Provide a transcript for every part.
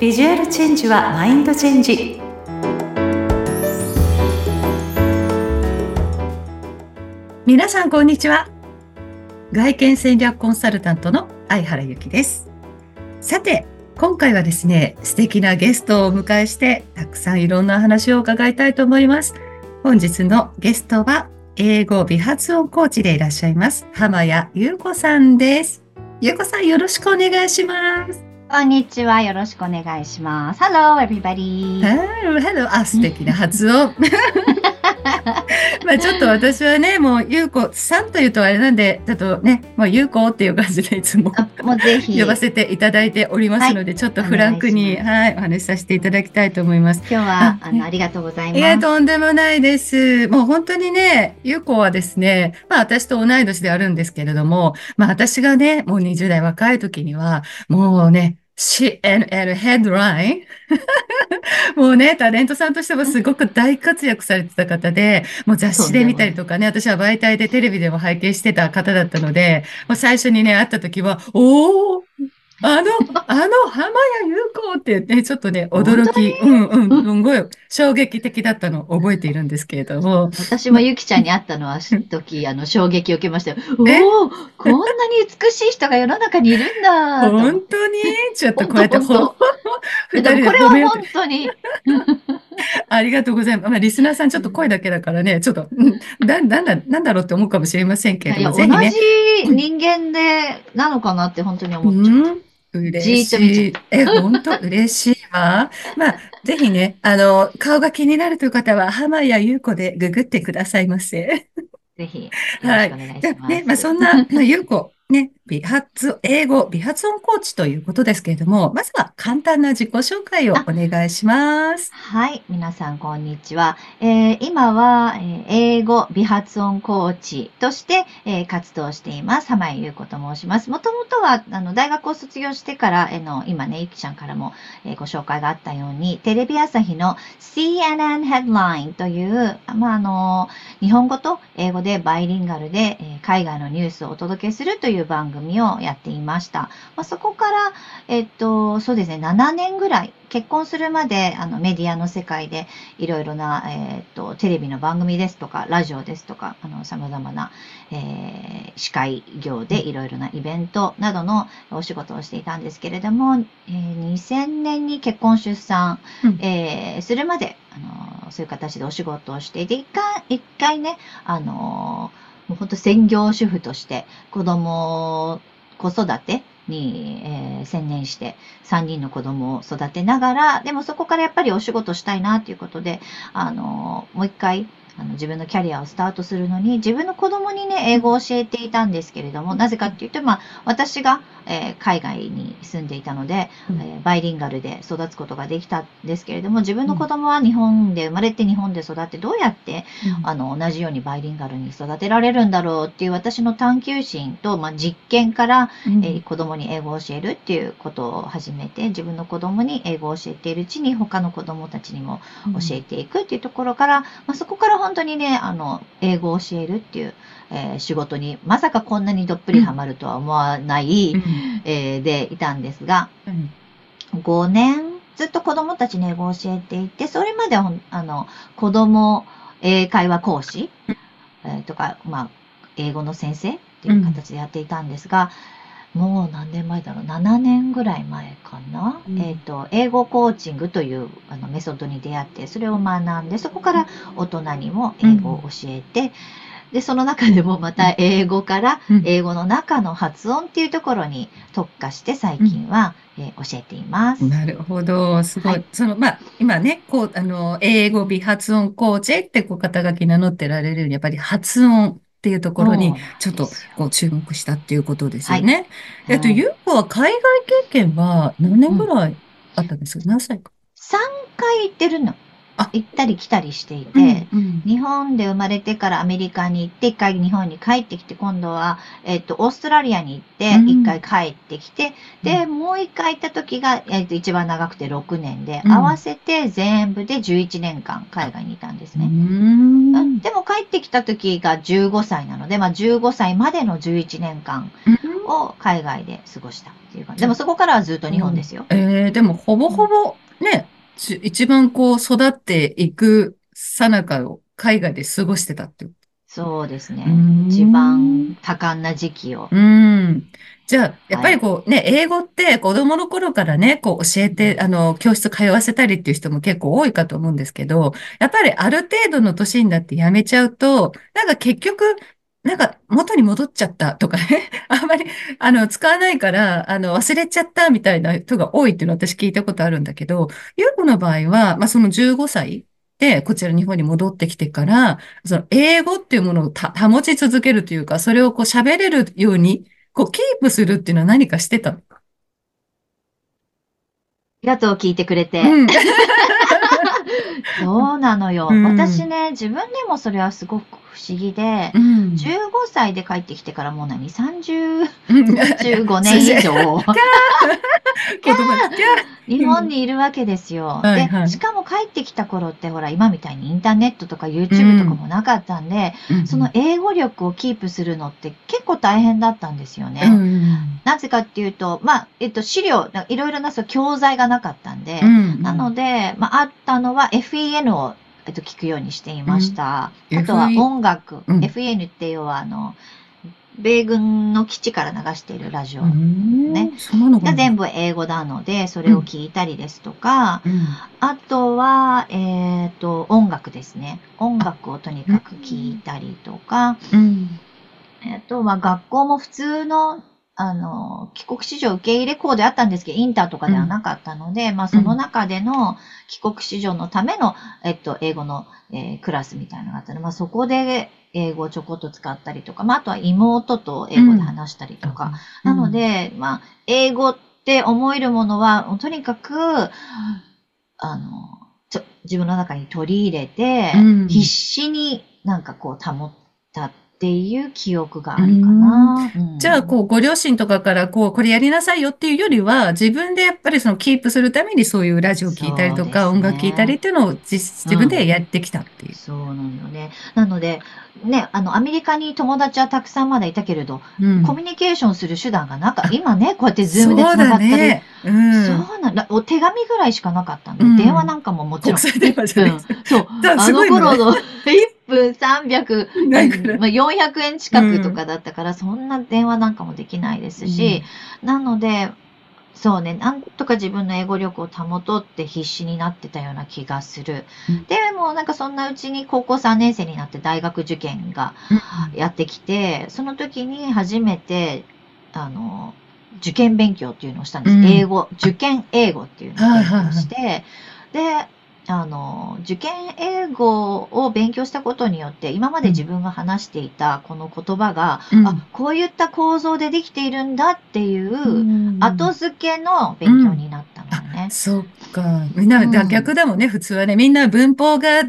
ビジュアルチェンジはマインドチェンジ。皆さんこんにちは。外見戦略コンサルタントの相原由紀です。さて今回はですね素敵なゲストをお迎えしてたくさんいろんな話を伺いたいと思います。本日のゲストは英語美発音コーチでいらっしゃいます浜谷優子さんです。優子さんよろしくお願いします。こんにちは。よろしくお願いします。Hello, everybody. Hello, hello. あ、素敵な発音。まあちょっと私はね、もう、ゆうこさんというとあれなんで、ちょっとね、もうゆうこっていう感じでいつももうぜひ呼ばせていただいておりますので、はい、ちょっとフランクに、はい、お話しさせていただきたいと思います。今日は、あの、ありがとうございます。いや、とんでもないです。もう本当にね、ゆうこはですね、まあ私と同い年であるんですけれども、まあ私がね、もう20代若い時には、もうね、CNN ヘッドラインもうね、タレントさんとしてもすごく大活躍されてた方で、もう雑誌で見たりとかね、私は媒体でテレビでも拝見してた方だったので、もう最初にね、会った時は、おーあの、あの、浜谷優子ってね、ちょっとね、驚き、うんうん、すごい衝撃的だったのを覚えているんですけれども。私もゆきちゃんに会ったのは、時、あの、衝撃を受けましたよ。おおこんなに美しい人が世の中にいるんだ。本当に？ちょっとこうやってほ、二人でこれは本当に。ありがとうございます。まあ、リスナーさんちょっと声だけだからね、ちょっと、だ、なんだ、なんだろうって思うかもしれませんけれども、ね。同じ人間で、なのかなって本当に思っちゃう。うん嬉しい。え、本当嬉しいわ。まあ、ぜひね、あの、顔が気になるという方は、浜谷優子でググってくださいませ。ぜひ、よろしくお願いします。はい。ね、まあ、そんな、優子ね、美発、英語、美発音コーチということですけれども、まずは簡単な自己紹介をお願いします。はい。皆さん、こんにちは。えー、今は、えー、英語、美発音コーチとして、えー、活動しています。浜井優子と申します。もともとは、あの、大学を卒業してから、えの、今ね、ゆきちゃんからも、えご紹介があったように、テレビ朝日の CNN Headline という、まあ、あの、日本語と英語でバイリンガルで、え海外のニュースをお届けするといういう番組をやっていました。まあ、そこから、えっと、そうですね、7年ぐらい、結婚するまで、あの、メディアの世界で、いろいろな、えっと、テレビの番組ですとか、ラジオですとか、あの、様々な、えー、司会業でいろいろなイベントなどのお仕事をしていたんですけれども、えー、2000年に結婚出産、うん、えー、するまで、あの、そういう形でお仕事をしていて、一回、一回ね、あのもう本当専業主婦として子供、子育てに、えー、専念して3人の子供を育てながら、でもそこからやっぱりお仕事したいなということで、あの、もう一回あの自分のキャリアをスタートするのに、自分の子供にね、英語を教えていたんですけれども、なぜかっていうと、まあ、私が、えー、海外に住んでいたので、うん、えー、バイリンガルで育つことができたんですけれども、自分の子供は日本で生まれて日本で育って、どうやって、うん、あの、同じようにバイリンガルに育てられるんだろうっていう私の探求心と、まあ、実験から、うん、えー、子供に英語を教えるっていうことを始めて、自分の子供に英語を教えているうちに、他の子供たちにも教えていくっていうところから、まあ、そこから本当にね、あの、英語を教えるっていう、えー、仕事に、まさかこんなにどっぷりハマるとは思わない、うん、えー、でいたんですが、うん、5年ずっと子供たちに英語を教えていて、それまでは、あの、子供英会話講師、えー、とか、まあ、英語の先生っていう形でやっていたんですが、もう何年前だろう、7年ぐらい前かな？うん、えっ、ー、と、英語コーチングというあのメソッドに出会って、それを学んで、そこから大人にも英語を教えて、うん、で、その中でもまた英語から英語の中の発音っていうところに特化して最近は、うん、えー、教えています。なるほど。すごい。はい、その、まあ、今ね、こう、あの、英語美発音コーチってこう肩書き名乗ってられるように、やっぱり発音っていうところに、ちょっとこう注目したっていうことですよね。えっと、ゆうこは海外経験は何年ぐらいあったんですか、何歳か ?3 回行ってるの。行ったり来たりしていて、うんうん、日本で生まれてからアメリカに行って、一回日本に帰ってきて、今度は、えっと、オーストラリアに行って、一回帰ってきて、うん、で、もう一回行った時が、えっと、一番長くて6年で、合わせて全部で11年間海外にいたんですね。でも帰ってきた時が15歳なので、まあ15歳までの11年間を海外で過ごしたっていう感じ。でもそこからはずっと日本ですよ。えー、でもほぼほぼね、ち一番こう育っていくさなかを海外で過ごしてたって。そうですねう。ん一番多感な時期を。うん。じゃあ、やっぱりこうね、英語って子供の頃からね、こう教えて、あの、教室通わせたりっていう人も結構多いかと思うんですけど、やっぱりある程度の年になってやめちゃうと、なんか結局、なんか元に戻っちゃったとかね、あんまり、あの、使わないから、あの、忘れちゃったみたいな人が多いっていうのを私聞いたことあるんだけど、ゆうこの場合は、まあ、その15歳で、こちら日本に戻ってきてから、その英語っていうものをた保ち続けるというか、それをこう喋れるように、こう、キープするっていうのは何かしてたの？ありがとう、聞いてくれて。うん。そうなのよ。うん私ね、自分でもそれはすごく不思議で、うん。15歳で帰ってきてからもう何 ?30、うん15年以上、日本にいるわけですよ。はいはいで、しかも帰ってきた頃ってほら、今みたいにインターネットとか YouTube とかもなかったんで、ーその英語力をキープするのって結構大変だったんですよね。うん。なぜかっていうと、まあ、えっと、資料、いろいろなそう教材がなかったんで、うん。なので、まあ、あったのは FEN を、えっと、聞くようにしていました。うんあとは音楽。うん FEN って要は、あの、米軍の基地から流しているラジオうんね。が全部英語なので、それを聞いたりですとか、うん。あとは、えっ、と、音楽ですね。音楽をとにかく聞いたりとか、うん。と、まあ、学校も普通の、あの、帰国子女受け入れ校であったんですけど、インターとかではなかったので、まあ、その中での帰国子女のための、えっと、英語の、えークラスみたいなのがあったので、まあ、そこで英語をちょこっと使ったりとか、まあ、あとは妹と英語で話したりとか。なので、まあ、英語って思えるものは、とにかく、あの、自分の中に取り入れて、うん。必死になんかこう保ったっていう記憶があるかな。うんじゃあ、こう、ご両親とかから、こう、これやりなさいよっていうよりは、自分でやっぱりそのキープするためにそういうラジオ聞いたりとか、ね音楽聞いたりっていうのを自自分でやってきたっていう。そうなのよね。なので、ね、あの、アメリカに友達はたくさんまだいたけれど、うんコミュニケーションする手段がなかった。今ね、こうやってズームで繋がったり。そうなんだ。お手紙ぐらいしかなかったんで、うん電話なんかももちろん。国際電話じゃないですうんそう。あの頃の1 分300、ないからまあ、400円近くとかだったから、そんな電話なんかもできないですし、なので、そうね、なんとか自分の英語力を保とうって必死になってたような気がする。うん。でもなんかそんなうちに高校3年生になって大学受験がやってきて、その時に初めて、あの、受験勉強っていうのをしたんです。うん。英語、受験英語っていうのを勉強して、で、あの、受験英語を勉強したことによって、今まで自分が話していたこの言葉が、うんあ、こういった構造でできているんだっていう、うん後付けの勉強になったのね。そっか。みんな、逆だもんね、普通はね。みんな文法が、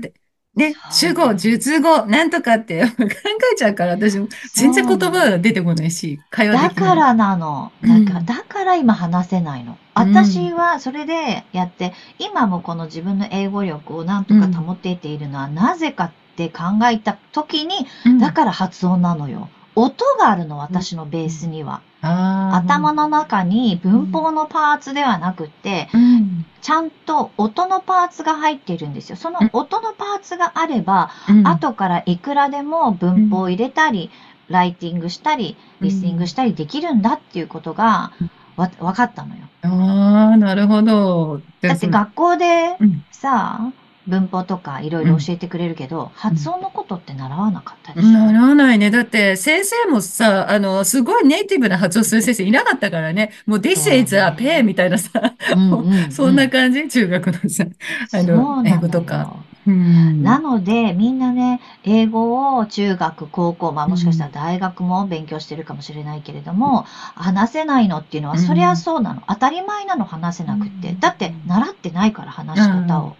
ね、主語、述語、なんとかって 考えちゃうから、私も全然言葉が出てこないし、会話だできない。からなの。うんだから、だから今話せないの。うん私はそれでやって、今もこの自分の英語力をなんとか保てているのはなぜかって考えた時に、うんだから発音なのよ。音があるの、私のベースには。頭の中に文法のパーツではなくって、うん。ちゃんと音のパーツが入っているんですよ。その音のパーツがあれば、うん。後からいくらでも文法を入れたり、ライティングしたり、リスニングしたりできるんだっていうことがわ分かったのよ。ああ、なるほど。だって学校でうん。さ、文法とかいろいろ教えてくれるけど、発音のことって習わなかったでしょ？ならないね。だって、先生もさ、あの、すごいネイティブな発音する先生いなかったからね。もう、this is a pen みたいなさ、うんうんうん。そんな感じ？中学のさ、あの、英語とか。よ。うん。なので、みんなね、英語を中学、高校、まあもしかしたら大学も勉強してるかもしれないけれども、話せないのっていうのは、うんそりゃそうなの。当たり前なの、話せなくって。うんだって、習ってないから、話し方を。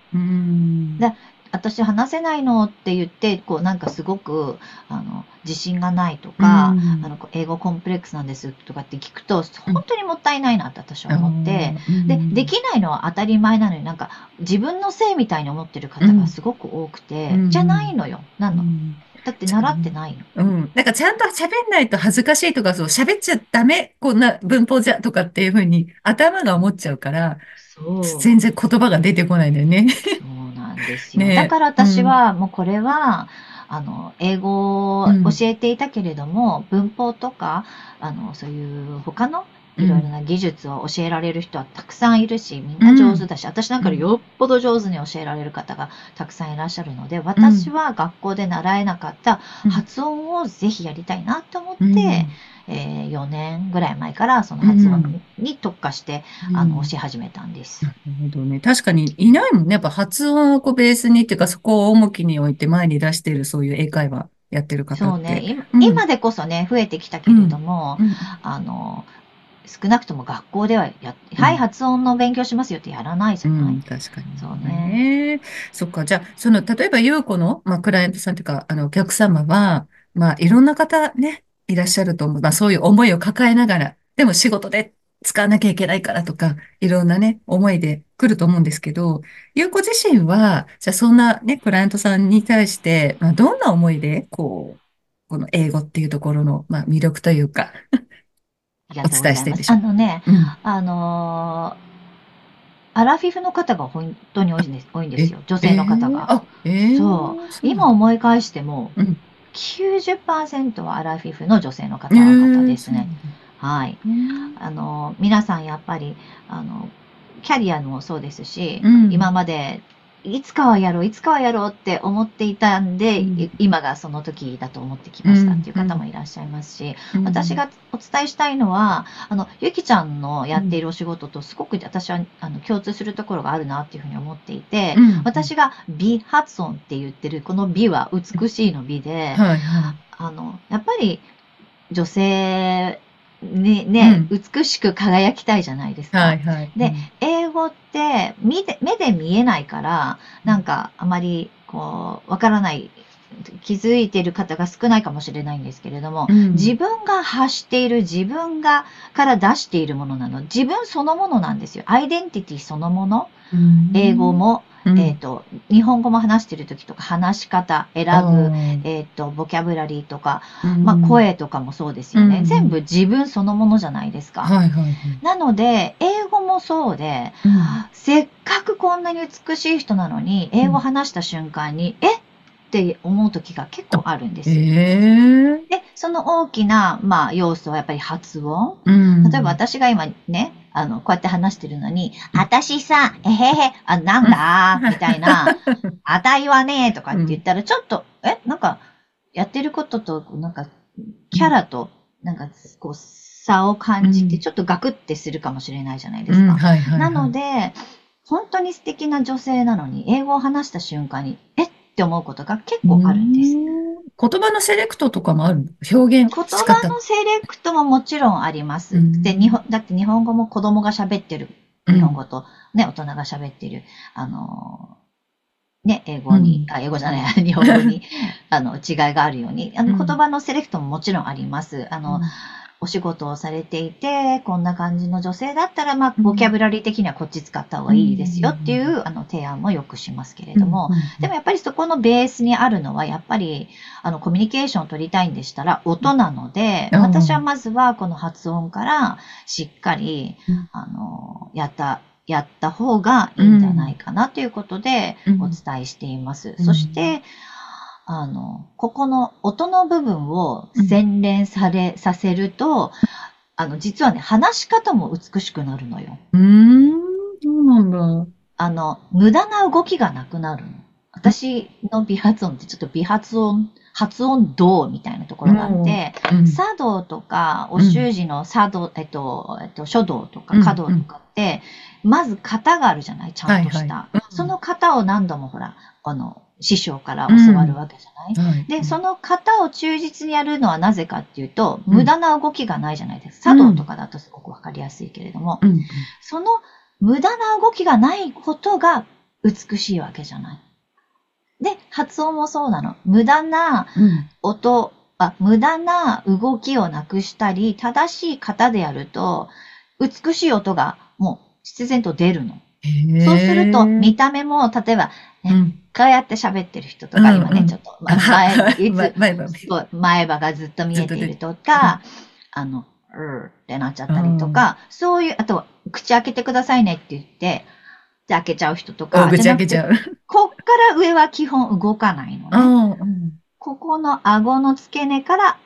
私話せないの？って言って、こうなんかすごく、あの、自信がないとか、うんあの、英語コンプレックスなんですとかって聞くと、本当にもったいないなって私は思って、うんで、できないのは当たり前なのになんか自分のせいみたいに思ってる方がすごく多くて、うんじゃないのよ。なの。うんだって習ってないの。うん。なんかちゃんと喋んないと恥ずかしいとか、そう、喋っちゃダメ、こんな文法じゃとかっていうふうに頭が思っちゃうから。全然言葉が出てこないんだよね。んですよ。ね。えだから私は、もうこれは、あの、英語をうん。教えていたけれども、文法とか、あの、そういう他のいろいろな技術を教えられる人はたくさんいるし、みんな上手だし、私なんかよっぽど上手に教えられる方がたくさんいらっしゃるので、私は学校で習えなかったうん発音をぜひやりたいなと思って、うんえー4年ぐらい前からその発音に特化して、あの、うん教え始めたんです。なるほどね。確かにいないもんね。やっぱ発音をこうベースにっていうか、そこを重きに置いて前に出しているそういう英会話やってる方って。そうね、今うん今でこそね、増えてきたけれども、うん。あの、少なくとも学校ではや、うんはい、発音の勉強しますよってやらないじゃない。うん、確かに。そうね。そっか。じゃあ、その、例えば、優子の、まあ、クライアントさんというか、あの、お客様は、まあ、いろんな方ね、いらっしゃると思う。まあ、そういう思いを抱えながら、でも仕事で使わなきゃいけないからとか、いろんなね、思いで来ると思うんですけど、優子自身は、じゃあ、そんなね、クライアントさんに対して、まあ、どんな思いで、こう、この英語っていうところの、まあ、魅力というか。お伝えしてるでしょあのね、うん。あのーアラフィフの方が本当に多いんです多いんですよ。女性の方が。あ、ええそうそう今思い返しても、うん90%はアラフィフの女性の方々ですね。はい。うんあの、皆さんやっぱり、あの、キャリアもそうですし、うん今まで、いつかはやろう、いつかはやろうって思っていたんで、うん。い今がその時だと思ってきましたっていう方もいらっしゃいますし、うん。私がお伝えしたいのは、あの、ゆきちゃんのやっているお仕事とすごく私はあの共通するところがあるなっていうふうに思っていて、うん。私が美発音って言ってる、この美は美しいの美で、はいはい。あの、やっぱり女性にね、美しく輝きたいじゃないですか。はいはい。で英語って見て目で見えないから、なんかあまりこう、わからない、気づいている方が少ないかもしれないんですけれども、うん、自分が発している自分がから出しているものなの。自分そのものなんですよ。アイデンティティそのもの。うん。英語、も、うん。えっ、と、日本語も話している時とか話し方、選ぶ、えっ、と、ボキャブラリーとか、まあ、声とかもそうですよね。うん。全部自分そのものじゃないですか。はいはいはい。なので、英語もそうで、せっかくこんなに美しい人なのに、英語話した瞬間に、え？って思う時が結構あるんですよ。ええで、その大きな、まあ、要素はやっぱり発音。うん。例えば私が今ね、あの、こうやって話してるのに、あたしさ、えへへ、あ、なんだ？みたいな、あたいはね、とかって言ったら、ちょっと、え、なんか、やってることと、なんか、キャラと、なんか、こう、差を感じて、うん。ちょっとガクってするかもしれないじゃないでうんすか。なので、本当に素敵な女性なのに、英語を話した瞬間に、え？って思うことが結構あるんです。うん。言葉のセレクトとかもある表現言葉のセレクトももちろんあります。うん。で、日本、だって日本語も子供が喋ってる。うん。日本語とね、大人が喋ってる、あのーね、英語に、あ、英語じゃない、日本語に、あの、違いがあるように、あの、うん。言葉のセレクトももちろんあります。あの、お仕事をされていて、こんな感じの女性だったら、まあ、うん。ボキャブラリー的にはこっち使った方がいいですよっていう、あの、提案もよくしますけれども、でもやっぱりそこのベースにあるのは、やっぱり、あの、コミュニケーションを取りたいんでしたら、音なので、うん私はまずはこの発音から、しっかりうん、あの、やった、やった方がいいんじゃないかなということで、うんお伝えしています。うん。そして、あの、ここの音の部分を洗練され、させると、あの、実はね、話し方も美しくなるのよ。うーん、そうなんだ。あの、無駄な動きがなくなるの。私の美発音ってちょっと美発音、発音道みたいなところがあって、うん茶道とか、お習字の茶道、えっと、えっと、書道とかうん華道とかって、まず型があるじゃない？ちゃんとした。その型を何度もほら、あの、師匠から教わるわけじゃない、はい。で、その型を忠実にやるのはなぜかっていうと、うん。無駄な動きがないじゃないですか。茶道とかだとすごくわかりやすいけれども、うん。その無駄な動きがないことが美しいわけじゃない。で、発音もそうなの。無駄なうん音、あ、無駄な動きをなくしたり、正しい型でやると、美しい音がもう必然と出るの。そうすると、見た目も、例えば、ねうんかいやって喋ってる人とか、うん今ね、うんちょっと、ま 前、いつ、前前歯前歯がずっと見えているとか、あの、うーってなっちゃったりとか、そういう、あと、口開けてくださいねって言って、で開けちゃう人とか、お口開けちゃう。から上は基本動かないのね。うんここの顎の付け根から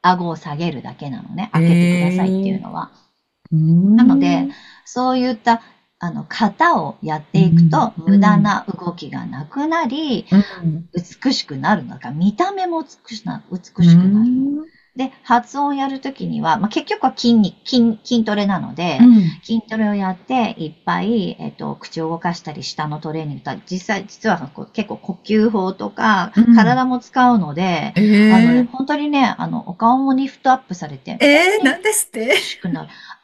顎を下げるだけなのね。開けてくださいっていうのは。うん。なので、そういった、あの、型をやっていくと、うん無駄な動きがなくなり、うん、美しくなるのか、見た目も美しくな美しくうなる。んで、発音をやるときには、まあ、結局は筋肉、筋、筋トレなので、うん筋トレをやって、いっぱい、えっと、口を動かしたり、舌のトレーニングとか、実際、実はこう結構呼吸法とか、うん体も使うので、えあのねー、本当にね、あの、お顔もリフトアップされて、えー、なんですって？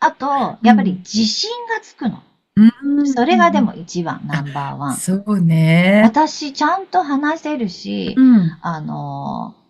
あと、やっぱり自信がつくの。うんそれがでも一番、ナンバーワン。そうね。私、ちゃんと話せるし、うん。あのー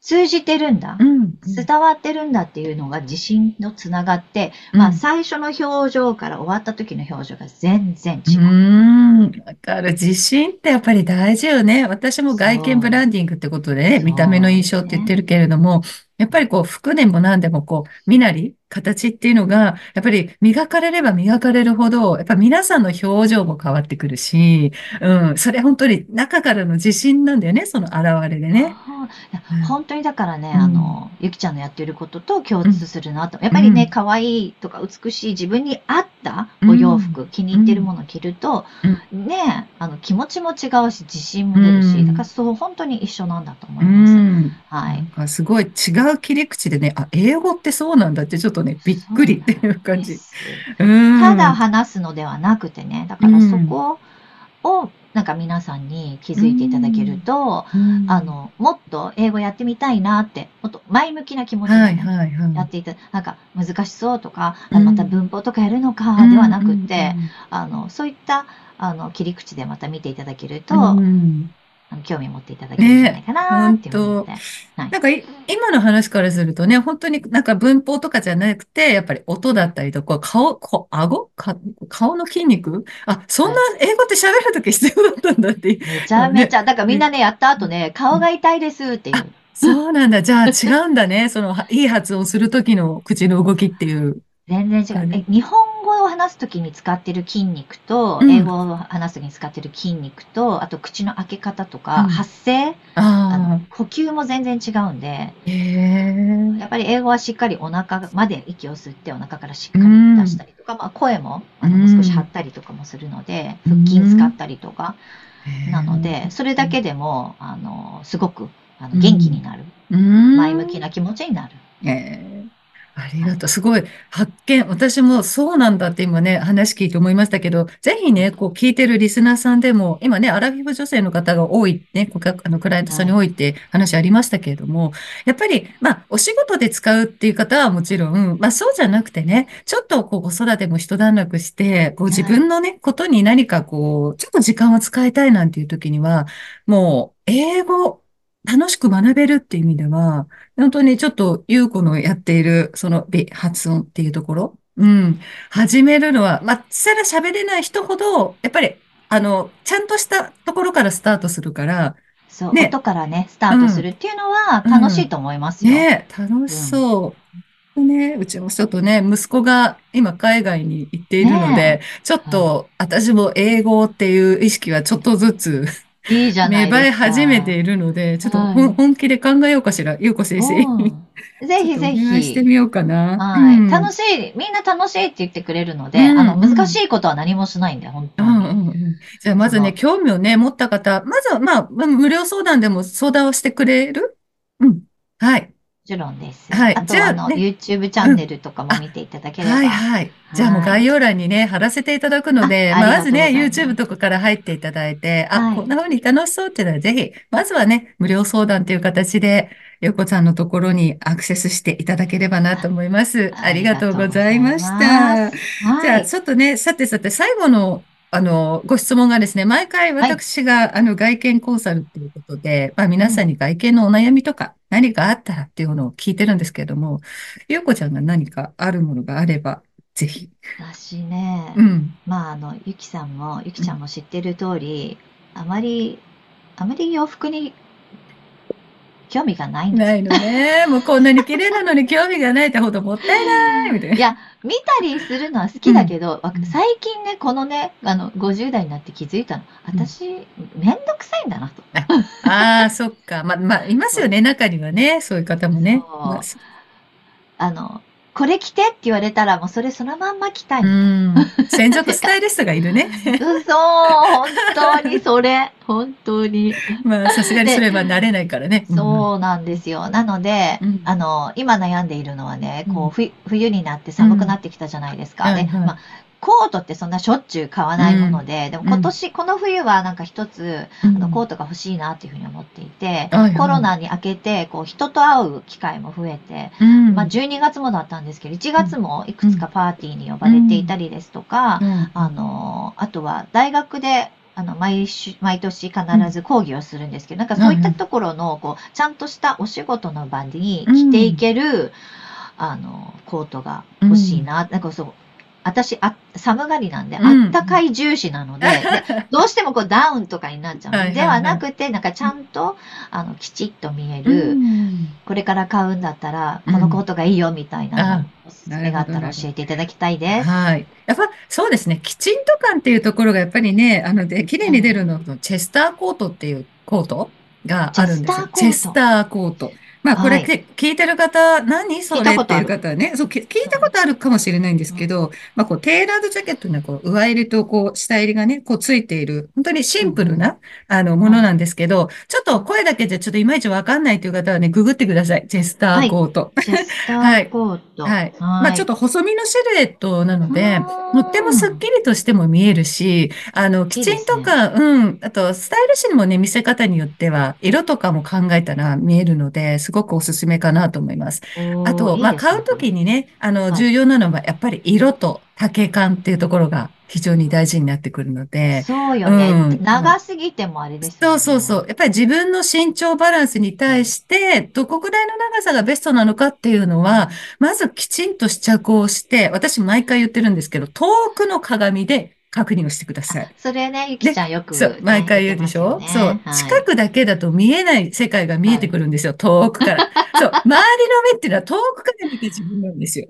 通じてるんだう。ん。伝わってるんだっていうのが自信のつながって、うんまあ最初の表情から終わった時の表情が全然違うう。ん。わかる。自信ってやっぱり大事よね。私も外見ブランディングってことでね、見た目の印象って言ってるけれども、やっぱりこう、服でも何でもこう、身なり、形っていうのが、やっぱり磨かれれば磨かれるほど、やっぱ皆さんの表情も変わってくるし、うん。それ本当に中からの自信なんだよね、その現れでね。本当にだからね、うんあの、ゆきちゃんのやってることと共通するなと。やっぱりね、うん可愛いとか美しい自分に合ったお洋服、気に入ってるものを着ると、ね、あの、気持ちも違うし、自信も出るし、うんだからそう、本当に一緒なんだと思ういます。ん。はい。すごい違う切り口でね、あ、英語ってそうなんだってちょっとね、びっくりっていう感じ。うん。ただ話すのではなくてね、だからそこを、なんか皆さんに気づいていただけると、うん。あ、の、もっと英語やってみたいなって、もっと前向きな気持ちではいね、はいはい。やっていた、なんか難しそうとか、うん。あまた文法とかやるのかではなくって、あの、そういった、あの、切り口でまた見ていただけると、うんうんあの興味を持っていただけるんじゃないかなっていうので、はいなんかい今の話からするとね、本当になんか文法とかじゃなくて、やっぱり音だったりとか、顔、こ顎？か顔の筋肉？あ、そんな英語って喋るとき必要だったんだって。めちゃめちゃ、だからみんなね、やった後ね、顔が痛いですっていう。そうなんだ。じゃあ違うんだね。その、はいい発音するときの口の動きっていう。全然違う。ねえ日本話すときに使ってる筋肉と、うん。英語を話すときに使ってる筋肉と、あと口の開け方とか、うん。発声、ああの呼吸も全然違うんで、あ、へえ。やっぱり英語はしっかりお腹まで息を吸ってお腹からしっかり出したりとか、まあ声もあのうん。少し張ったりとかもするので、うん。腹筋使ったりとか、なので、それだけでも、あの、すごくあの元気になる、うん。前向きな気持ちになる。ええありがとう。すごい発見。私もそうなんだって今ね、話聞いて思いましたけど、ぜひね、こう聞いてるリスナーさんでも、今ね、アラフィフ女性の方が多いね、顧客、あの、クライアントさんに多いって話ありましたけれども、やっぱり、まあ、お仕事で使うっていう方はもちろん、まあ、そうじゃなくてね、ちょっとこう、子育ても一段落して、こう、自分のね、ことに何かこう、ちょっと時間を使いたいなんていう時には、もう、英語、楽しく学べるっていう意味では、本当にちょっと、ゆうこのやっている、その、美発音っていうところ、うん、始めるのは、まあ、さら喋れない人ほど、やっぱり、あの、ちゃんとしたところからスタートするから、そう、ね。音からね、スタートするっていうのは楽しいと思いますよ。ねえ、楽しそう。ね、うちもちょっとね、息子が今海外に行っているのでね、ちょっと私も英語っていう意識はちょっとずついいじゃな芽生えいですか。始めているので、ちょっとはい本本気で考えようかしら、ゆうこ先生に。うんぜひぜちょっとお願いしてひ。みようかな。はい、うん楽しい、みんな楽しいって言ってくれるので、うんあの、うん難しいことは何もしないんで、本当に。うんうんうん。じゃあ、まずね、興味をね、持った方、まずは、まあ、無料相談でも相談をしてくれる？うん。はい。もちろんです。はいあとあの、ね YouTube チャンネルとかも見ていただければ。はいはい。じゃあもう概要欄にね、貼らせていただくので、あまあまずね、YouTube とかから入っていただいて、あ、はいこんな風に楽しそうっていうのはぜひ、まずはね、無料相談という形で、よこさんのところにアクセスしていただければなと思います。ありがとうございました。はい。じゃあ、ちょっとね、さてさて、最後の、あの、ご質問がですね、毎回私が、あの、外見コンサルっていうことで、まあ皆さんに外見のお悩みとか、何かあったらっていうのを聞いてるんですけれども、ゆうこちゃんが何かあるものがあれば、ぜひ。私ね、うん。まあ、あの、ゆきさんも、ゆきちゃんも知ってる通り、あまり、あまり洋服に興味がないんです。ないのね。もうこんなに綺麗なのに興味がないってほどもったいないみたいな。いや、見たりするのは好きだけど、わうん最近ね、このね、あの、50代になって気づいたの。私、めんどくさいんだなと。ああ、そっか。ま、まあ、いますよね。中にはね。そういう方もね。あの、これ着てって言われたら、もうそれそのまんま着たい。うん。専属スタイリストがいるね。嘘、本当にそれ。本当に。まあ、さすがにそれは慣れないからね。そうなんですよ。なので、うんあの、今悩んでいるのはね、こう冬冬になって寒くなってきたじゃないですか。うんはいはいでまあコートってそんなしょっちゅう買わないもので、でも今年、この冬はなんか一つ、うん。あの、コートが欲しいなっていうふうに思っていて、コロナに明けて、こう、人と会う機会も増えて、うん。まあ、12月もだったんですけど、1月もいくつかパーティーに呼ばれていたりですとか、うんあの、あとは大学で、あの、毎週、毎年必ず講義をするんですけど、なんかそういったところの、こう、ちゃんとしたお仕事の場に着ていける、あの、コートが欲しいな。なんかそう、私、あ、寒がりなんで、うんあったかい重視なので、で どうしてもこうダウンとかになっちゃうので、はなくて、なんかちゃんと、あの、きちっと見えうる、んこれから買うんだったら、うんこのコートがいいよみたいなおすすめがあったら教えていただきたいです。はい。やっぱ、そうですね。きちんと感っていうところがやっぱりね、あの、で、綺麗に出るのと、チェスターコートっていうコートがあるんですよ。チェスターコート。まあ、これ、はい。け聞いてる方、何それっていう方はね、そう、き聞いたことあるかもしれないんですけど、まあ、こう、テーラードジャケットには、こう、上襟と、こう、下襟がね、こう、ついている、本当にシンプルな、あの、ものなんですけど、ちょっと声だけじゃちょっといまいちわかんないという方はね、ググってください。チェスターコート。チェスターコート。はい。まあちょっと細身のシルエットなので、とってもスッキリとしても見えるし、あの、きちんとか、うん、あと、スタイリッシュにもね、見せ方によっては、色とかも考えたら見えるので、すごくおすすめかなと思います。あと、まあ買うときにね、あの、はい重要なのは、やっぱり色と丈感っていうところが非常に大事になってくるので、そうよね。うん長すぎてもあれですよね。そうそうそう。やっぱり自分の身長バランスに対して、どこぐらいの長さがベストなのかっていうのは、まずきちんと試着をして、私毎回言ってるんですけど、遠くの鏡で確認をしてください。それね、ゆきちゃんよく、そう、毎回言うでしょ？そう。はい近くだけだと見えない世界が見えてくるんですよ、遠くから。そう、周りの目っていうのは遠くから見て自分なんですよ。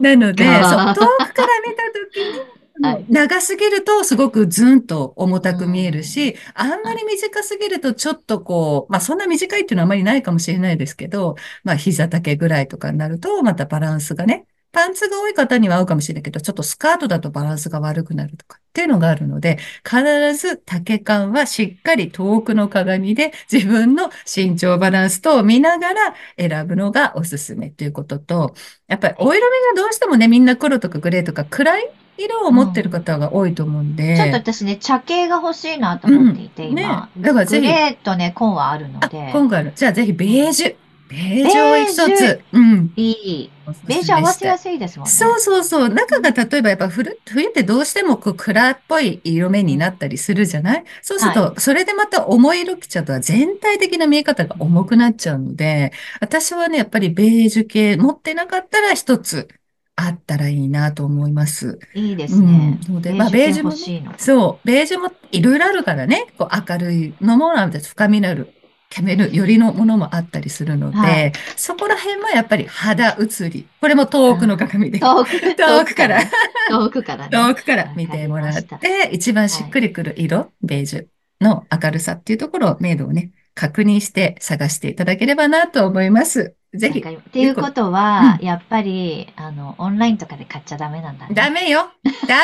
なので、そう、か遠くから見たときに、はい。長すぎるとすごくズンと重たく見えるし、あんまり短すぎるとちょっとこう、まあそんな短いっていうのはあまりないかもしれないですけど、まあ膝丈ぐらいとかになると、またバランスがね、パンツが多い方には合うかもしれないけど、ちょっとスカートだとバランスが悪くなるとかっていうのがあるので、必ず丈感はしっかり遠くの鏡で自分の身長バランスと見ながら選ぶのがおすすめということと、やっぱりお色味がどうしてもね、みんな黒とかグレーとか暗い色を持ってる方が多いと思うんで、ちょっと私ね、茶系が欲しいなと思っていて、うんね今。だからぜひ。グレーとね、紺はあるのあ、で、今回の、じゃあぜひベージュ。ベージュを一つ。うん。いい。おすすめベージュ合わせやすいですもんね。そうそうそう。中が例えばやっぱ冬、冬ってどうしてもこう暗っぽい色目になったりするじゃない？そうすると、それでまた重い色着ちゃうと全体的な見え方が重くなっちゃうので、私はね、やっぱりベージュ系持ってなかったら一つあったらいいなと思います。いいですね。うんのでベまあベージュもね。そう、ベージュもいろいろあるからね、こう明るいのもあるんです。深みのある、キャメル寄りのものもあったりするので、はいそこら辺はやっぱり肌映り。これも遠くの鏡で。遠く、遠くから、遠くからね。遠くから見てもらって、一番しっくりくる色、ベージュの明るさっていうところを、明度をね、確認して探していただければなと思います。ぜひっていうことは、やっぱり、あの、オンラインとかで買っちゃダメなんだね。ダメよ。ダ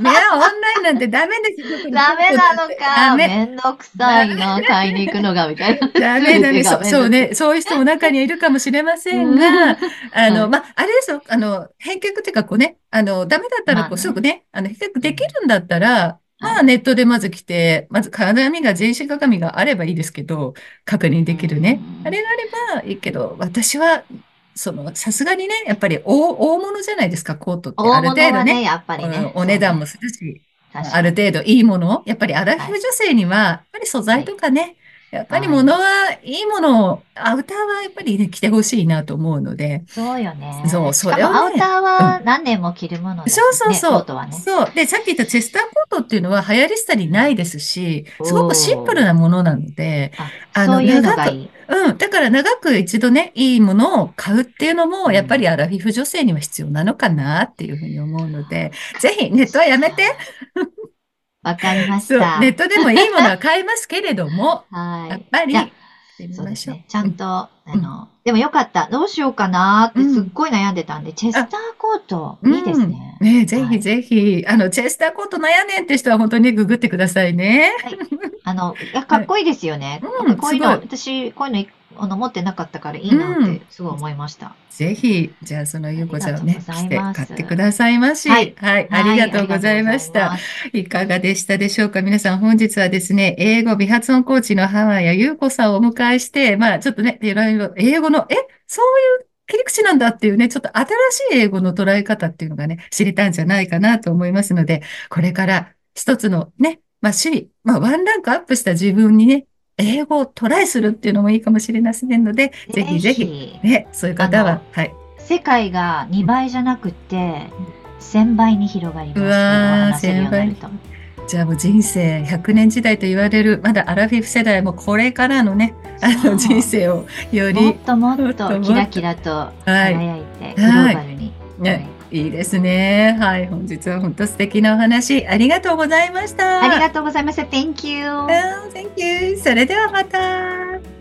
メ。ね、オンラインなんてダメですよ。ダメなのダか。メ。めんどくさいな、買いに行くのが、みたいな。ダメダメ。そそうね。そういう人も中にはいるかもしれませんが、あの、はいまあ、あれですよ。あの、返却っていうか、こうね、あの、ダメだったら、こう、まあねすぐね、あの、返却できるんだったら、まあ、はいネットでまず来て、まず鏡が、全身鏡があればいいですけど、確認できるねう。んあれがあればいいけど、私は、その、さすがにね、やっぱり大、大物じゃないですか、コートって。大ある程度ね、やっぱりね。おお値段もするし、ある程度いいものを、やっぱりアラフィフ女性には、やっぱり素材とかね、やっぱり物はいいものを、アウターはやっぱりね、着てほしいなと思うので、そうよね。そうそれをねアウターは何年も着るものですね。そうそうそう。コートはね。そう。で、さっき言ったチェスターコー語っていうのは流行り廃りないですし、すごくシンプルなものなので、あ、あの、長く、がいい。うん、だから長く一度ね、いいものを買うっていうのも、やっぱりアラフィフ女性には必要なのかなっていうふうに思うので、ぜひネットはやめて。わかりました。ネットでもいいものは買えますけれども、はい。やっぱり、そうですね。ちゃんと、あの、でもよかった。どうしようかなってすっごい悩んでたんで、チェスターコート、うんいいですね。ねぜひはいぜひ、あの、チェスターコート悩んでんって人は本当にググってくださいね。あの、いや、かっこいいですよね。うんなんかこういうの、私、こういうのいあの持ってなかったからいいなってすごい思いました。ぜひ、じゃあそのゆうこちゃんをね、あ来て買ってくださいまし。はいはい、ありがとうございました。はいいかがでしたでしょうか？皆さん、本日はですね、英語美発音コーチの浜谷優子さんをお迎えして、まあ、ちょっとね、いろいろ英語の、え、そういう切り口なんだっていうね、ちょっと新しい英語の捉え方っていうのがね、知れたんじゃないかなと思いますので、これから一つのね、まあ、趣味、まあ、ワンランクアップした自分にね、英語をトライするっていうのもいいかもしれませんので、ぜひぜひ、ね、そういう方ははい。世界が2倍じゃなくて、1000倍に広がります。うわー英語を話せるようになると。じゃあもう人生100年時代と言われる、まだアラフィフ世代もこれからのね、あの人生をより、ともっともっとと。キラキラと輝いて、グロはいーバルに。ね、いいですね。はい、本日は本当素敵なお話ありがとうございました。ありがとうございました。Thank you! うん Thank you. それではまた。